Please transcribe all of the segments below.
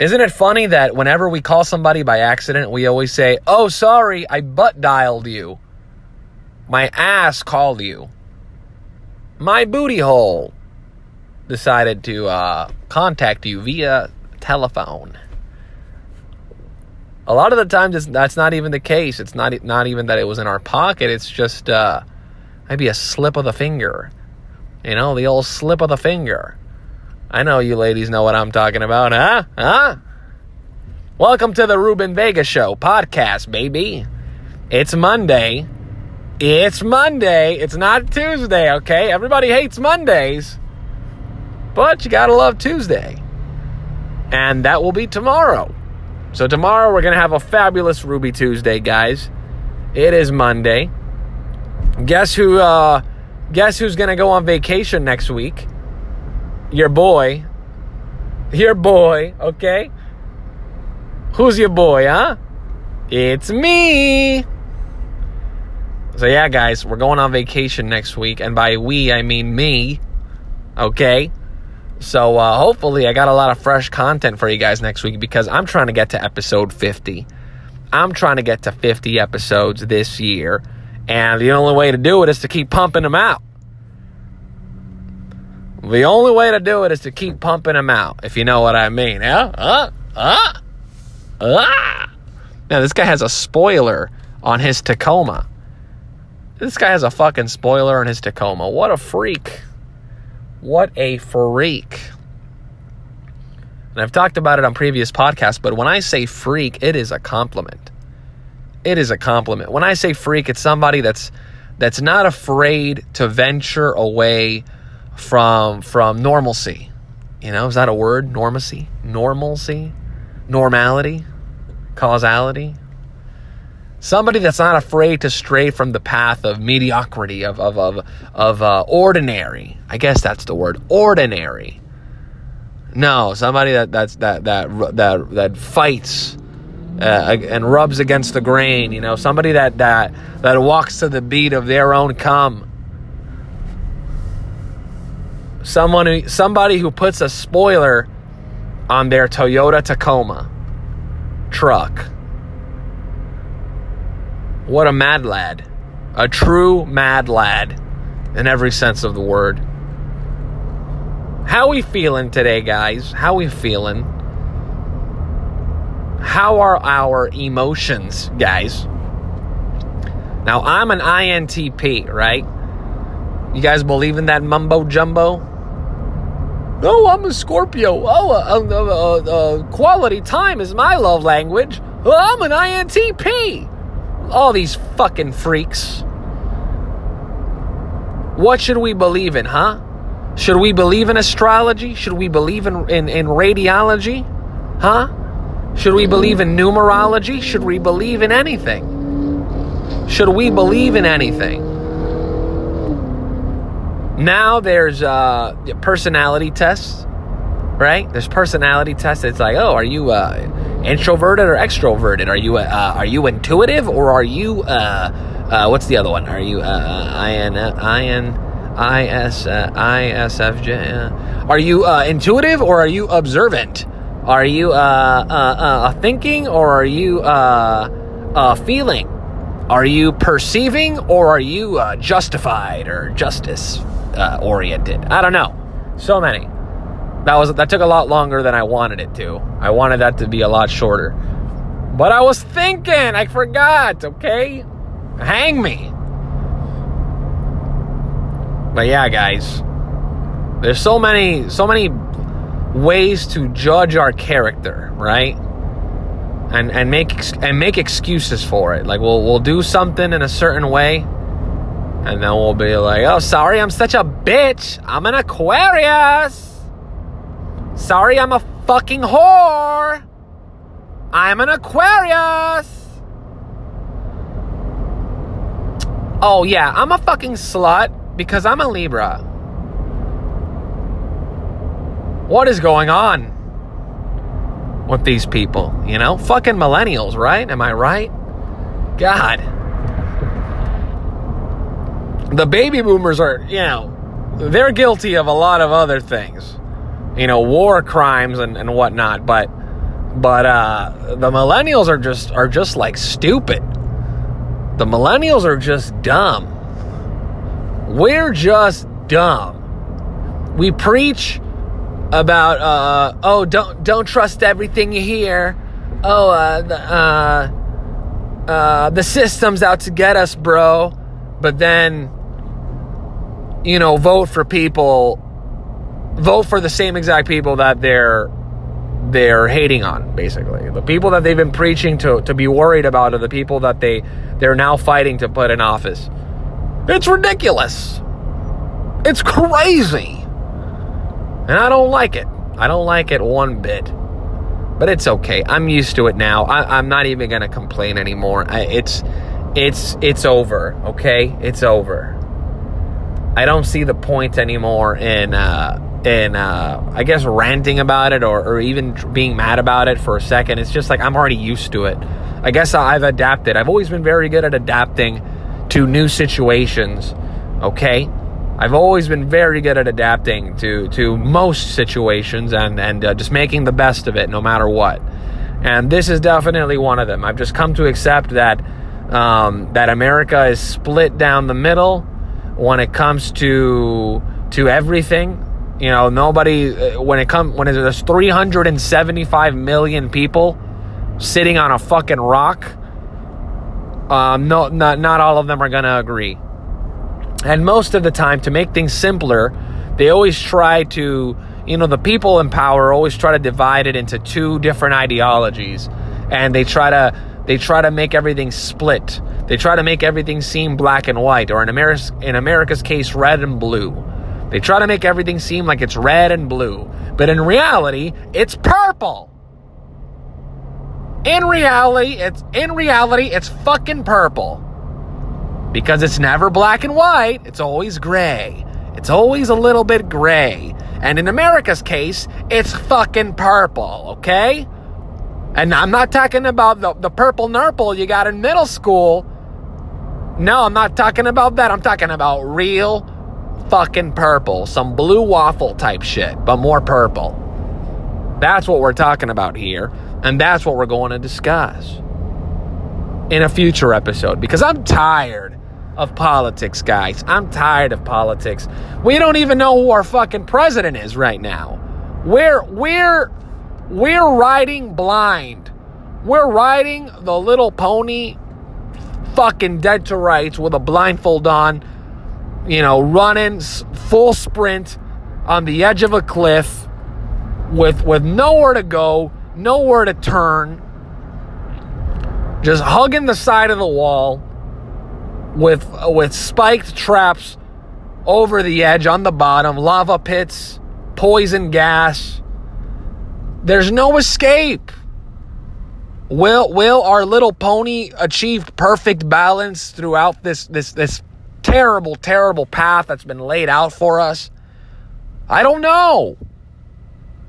Isn't it funny that whenever we call somebody by accident, we always say, Oh, sorry, I butt dialed you. My ass called you. My booty hole decided to uh, contact you via telephone. A lot of the times, that's not even the case. It's not not even that it was in our pocket. It's just uh, maybe a slip of the finger. You know, the old slip of the finger. I know you ladies know what I'm talking about, huh? Huh? Welcome to the Ruben Vega Show podcast, baby. It's Monday. It's Monday. It's not Tuesday, okay? Everybody hates Mondays. But you gotta love Tuesday. And that will be tomorrow. So tomorrow we're gonna have a fabulous Ruby Tuesday, guys. It is Monday. Guess who uh guess who's gonna go on vacation next week? Your boy, your boy, okay? Who's your boy, huh? It's me. So, yeah, guys, we're going on vacation next week. And by we, I mean me. Okay? So, uh, hopefully, I got a lot of fresh content for you guys next week because I'm trying to get to episode 50. I'm trying to get to 50 episodes this year. And the only way to do it is to keep pumping them out. The only way to do it is to keep pumping them out, if you know what I mean. Yeah? Uh, uh, uh. Now, this guy has a spoiler on his Tacoma. This guy has a fucking spoiler on his Tacoma. What a freak. What a freak. And I've talked about it on previous podcasts, but when I say freak, it is a compliment. It is a compliment. When I say freak, it's somebody that's that's not afraid to venture away from from normalcy. You know, is that a word? Normacy, normalcy, normality, causality. Somebody that's not afraid to stray from the path of mediocrity, of of of, of uh, ordinary. I guess that's the word, ordinary. No, somebody that that's that that that that fights uh, and rubs against the grain. You know, somebody that that that walks to the beat of their own come someone who, somebody who puts a spoiler on their Toyota Tacoma truck. What a mad lad. A true mad lad in every sense of the word. How we feeling today, guys? How we feeling? How are our emotions, guys? Now, I'm an INTP, right? You guys believe in that mumbo jumbo? No, I'm a Scorpio. Oh, uh, uh, uh, uh, quality time is my love language. Well, I'm an INTP. All these fucking freaks. What should we believe in, huh? Should we believe in astrology? Should we believe in, in, in radiology? Huh? Should we believe in numerology? Should we believe in anything? Should we believe in anything? Now there's uh, personality tests, right? There's personality tests. It's like, oh, are you uh, introverted or extroverted? Are you uh, are you intuitive or are you uh, uh, what's the other one? Are you uh, IN IN IS ISFJ? Are you intuitive or are you observant? Are you thinking or are you feeling? Are you perceiving or are you justified or justice? Uh, oriented. I don't know. So many. That was that took a lot longer than I wanted it to. I wanted that to be a lot shorter. But I was thinking, I forgot, okay? Hang me. But yeah, guys. There's so many so many ways to judge our character, right? And and make and make excuses for it. Like we'll we'll do something in a certain way and then we'll be like, oh, sorry, I'm such a bitch. I'm an Aquarius. Sorry, I'm a fucking whore. I'm an Aquarius. Oh, yeah, I'm a fucking slut because I'm a Libra. What is going on with these people? You know, fucking millennials, right? Am I right? God the baby boomers are, you know, they're guilty of a lot of other things, you know, war crimes and, and whatnot, but But uh, the millennials are just are just like stupid. The millennials are just dumb. We're just dumb. We preach about uh, oh don't don't trust everything you hear. Oh uh, the, uh, uh, the system's out to get us, bro. But then you know vote for people vote for the same exact people that they're they're hating on basically. The people that they've been preaching to to be worried about are the people that they they're now fighting to put in office. It's ridiculous. It's crazy. And i don't like it. I don't like it one bit. But it's okay. I'm used to it now. I, am not even gonna complain anymore. I, it's it's it's over okay? It's over i don't see the point anymore in uh and uh, I guess ranting about it or, or even being mad about it for a second. It's just like I'm already used to it. I guess I've adapted. I've always been very good at adapting to new situations. Okay, I've always been very good at adapting to to most situations and and uh, just making the best of it, no matter what. And this is definitely one of them. I've just come to accept that um, that America is split down the middle when it comes to to everything you know, nobody uh, when it comes when there's 375 million people sitting on a fucking rock. Um, no, not not all of them are gonna agree. And most of the time, to make things simpler, they always try to, you know, the people in power always try to divide it into two different ideologies, and they try to they try to make everything split. They try to make everything seem black and white, or in America's in America's case, red and blue. They try to make everything seem like it's red and blue, but in reality, it's purple. In reality, it's in reality, it's fucking purple. Because it's never black and white, it's always gray. It's always a little bit gray. And in America's case, it's fucking purple, okay? And I'm not talking about the, the purple nurple you got in middle school. No, I'm not talking about that. I'm talking about real fucking purple. Some blue waffle type shit, but more purple. That's what we're talking about here. And that's what we're going to discuss in a future episode because I'm tired of politics, guys. I'm tired of politics. We don't even know who our fucking president is right now. We're we're we're riding blind. We're riding the little pony fucking dead to rights with a blindfold on you know, running full sprint on the edge of a cliff with with nowhere to go, nowhere to turn, just hugging the side of the wall with with spiked traps over the edge on the bottom, lava pits, poison gas. There's no escape. Will will our little pony achieve perfect balance throughout this this this terrible, terrible path that's been laid out for us? I don't know.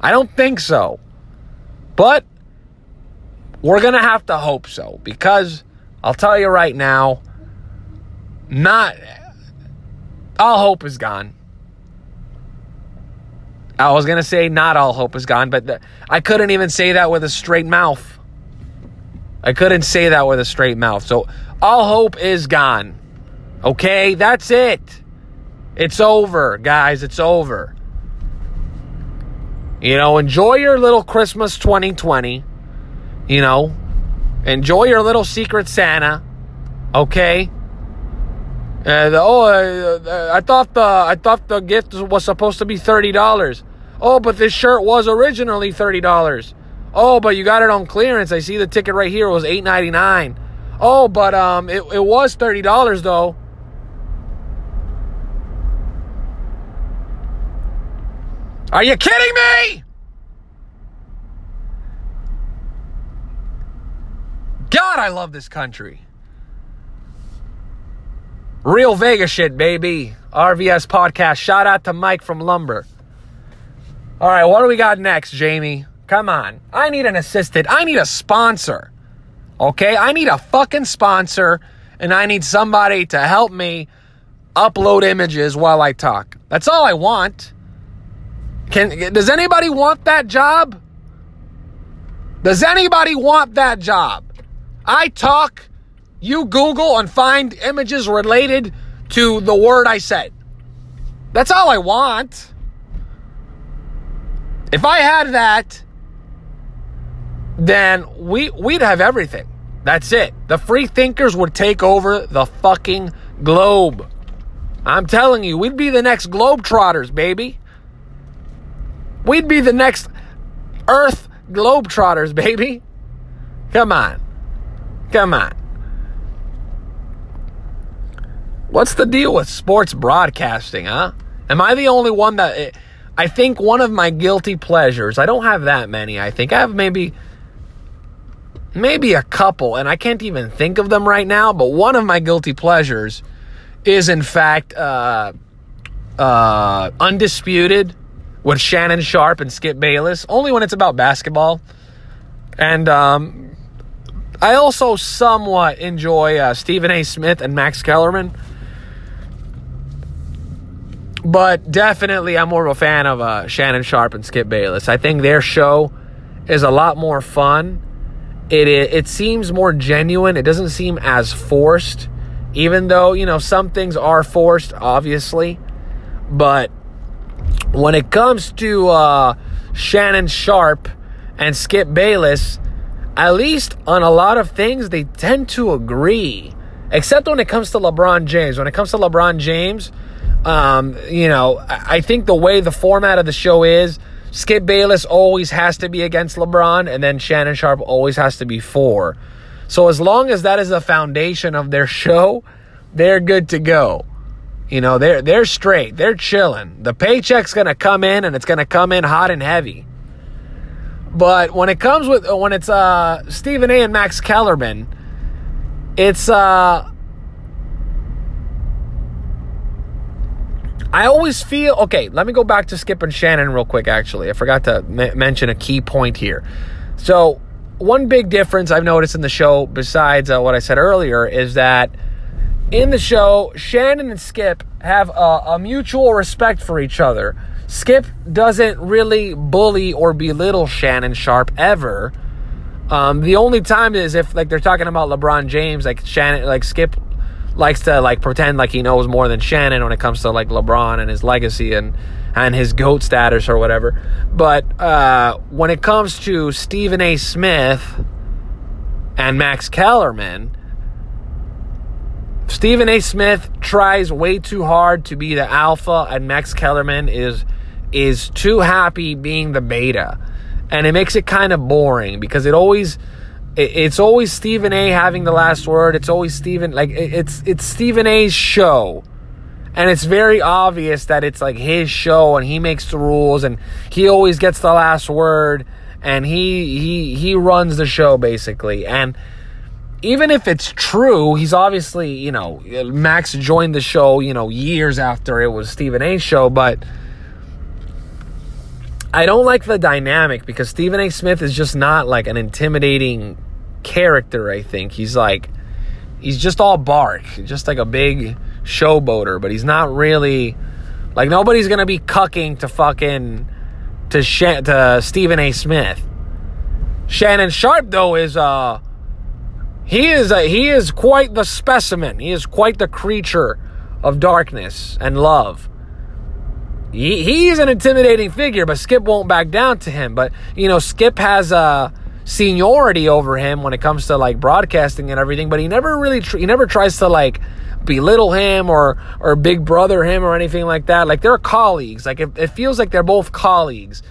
I don't think so. But we're going to have to hope so because I'll tell you right now, not all hope is gone. I was going to say not all hope is gone, but the, I couldn't even say that with a straight mouth. I couldn't say that with a straight mouth. So all hope is gone. Okay, that's it. It's over, guys. It's over. You know, enjoy your little Christmas 2020. You know, enjoy your little secret Santa. Okay. And oh, uh, I thought the I thought the gift was supposed to be thirty dollars. Oh, but this shirt was originally thirty dollars. Oh, but you got it on clearance. I see the ticket right here. It was eight ninety nine. Oh, but um, it, it was thirty dollars though. Are you kidding me? God, I love this country. Real Vegas shit, baby. RVS podcast. Shout out to Mike from Lumber. All right, what do we got next, Jamie? Come on. I need an assistant. I need a sponsor. Okay? I need a fucking sponsor, and I need somebody to help me upload images while I talk. That's all I want. Can does anybody want that job? Does anybody want that job? I talk, you Google and find images related to the word I said. That's all I want. If I had that, then we we'd have everything. That's it. The free thinkers would take over the fucking globe. I'm telling you, we'd be the next globetrotters, baby. We'd be the next Earth globetrotters, baby. Come on. Come on. What's the deal with sports broadcasting, huh? Am I the only one that. I think one of my guilty pleasures, I don't have that many, I think. I have maybe. Maybe a couple, and I can't even think of them right now, but one of my guilty pleasures is, in fact, uh, uh, Undisputed with Shannon Sharpe and Skip Bayless, only when it's about basketball. And um, I also somewhat enjoy uh, Stephen A. Smith and Max Kellerman but definitely, I'm more of a fan of uh, Shannon Sharpe and Skip Bayless. I think their show is a lot more fun. It, it seems more genuine. It doesn't seem as forced, even though you know some things are forced, obviously. But when it comes to uh, Shannon Sharpe and Skip Bayless, at least on a lot of things, they tend to agree. Except when it comes to LeBron James. When it comes to LeBron James, um, you know, I think the way the format of the show is, Skip Bayless always has to be against LeBron, and then Shannon Sharpe always has to be for. So as long as that is the foundation of their show, they're good to go. You know, they're they're straight. They're chilling. The paycheck's gonna come in, and it's gonna come in hot and heavy. But when it comes with when it's uh Stephen A. and Max Kellerman, it's uh I always feel okay. Let me go back to Skip and Shannon real quick. Actually, I forgot to m- mention a key point here. So, one big difference I've noticed in the show, besides uh, what I said earlier, is that in the show, Shannon and Skip have a, a mutual respect for each other. Skip doesn't really bully or belittle Shannon Sharpe ever. Um, the only time is if like they're talking about LeBron James, like Shannon, like Skip likes to like pretend like he knows more than Shannon when it comes to like LeBron and his legacy and and his goat status or whatever. But uh, when it comes to Stephen A. Smith and Max Kellerman, Stephen A. Smith tries way too hard to be the alpha, and Max Kellerman is is too happy being the beta, and it makes it kind of boring because it always it's always Stephen A. having the last word. It's always Stephen like it's it's Stephen A.'s show. And it's very obvious that it's like his show and he makes the rules and he always gets the last word and he he he runs the show basically. And even if it's true, he's obviously, you know, Max joined the show, you know, years after it was Stephen A's show, but I don't like the dynamic because Stephen A. Smith is just not like an intimidating character, I think. He's like, he's just all bark, just like a big showboater, but he's not really, like, nobody's going to be cucking to fucking, to, Sh- to Stephen A. Smith. Shannon Sharpe, though, is, uh, he is a, he is quite the specimen. He is quite the creature of darkness and love. He, he's an intimidating figure, but Skip won't back down to him. But you know, Skip has a seniority over him when it comes to like broadcasting and everything, but he never really tr- he never tries to like belittle him or or big brother him or anything like that. Like they're colleagues. Like it, it feels like they're both colleagues.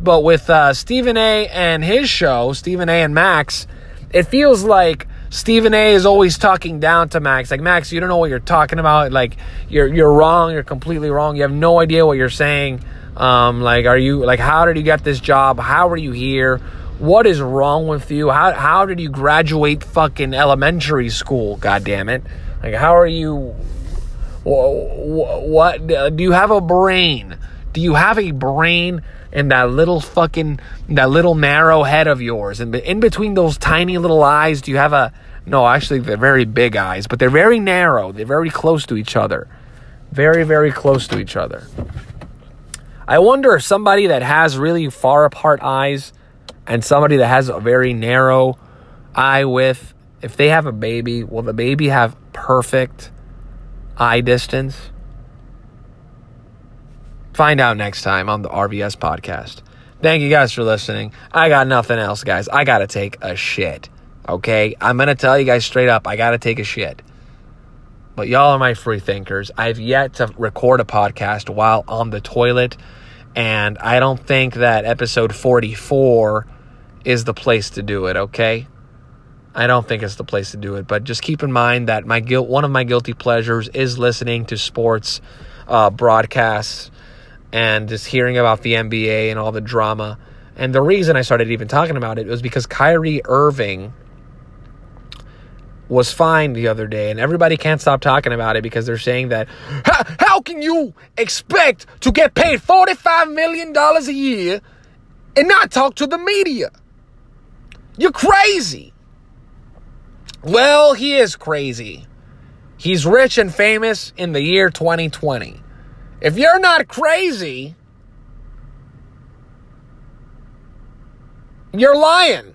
But with uh, Stephen A. and his show, Stephen A. and Max, it feels like Stephen A. is always talking down to Max. Like Max, you don't know what you're talking about. Like you're you're wrong. You're completely wrong. You have no idea what you're saying. Um, like, are you like, how did you get this job? How are you here? What is wrong with you? How how did you graduate fucking elementary school? God damn it! Like how are you? What, what do you have a brain? Do you have a brain in that little fucking that little narrow head of yours? And in between those tiny little eyes, do you have a no? Actually, they're very big eyes, but they're very narrow. They're very close to each other. Very very close to each other. I wonder if somebody that has really far apart eyes and somebody that has a very narrow eye width, if they have a baby, will the baby have perfect eye distance? Find out next time on the RVS podcast. Thank you guys for listening. I got nothing else, guys. I got to take a shit. Okay? I'm going to tell you guys straight up, I got to take a shit. But y'all are my free thinkers. I've yet to record a podcast while on the toilet, and I don't think that episode 44 is the place to do it, okay? I don't think it's the place to do it, but just keep in mind that my guilt one of my guilty pleasures is listening to sports uh, broadcasts and just hearing about the NBA and all the drama. And the reason I started even talking about it was because Kyrie Irving was fined the other day, and everybody can't stop talking about it because they're saying that how, how can you expect to get paid $45 million a year and not talk to the media? You're crazy. Well, he is crazy. He's rich and famous in the year 2020. If you're not crazy, you're lying.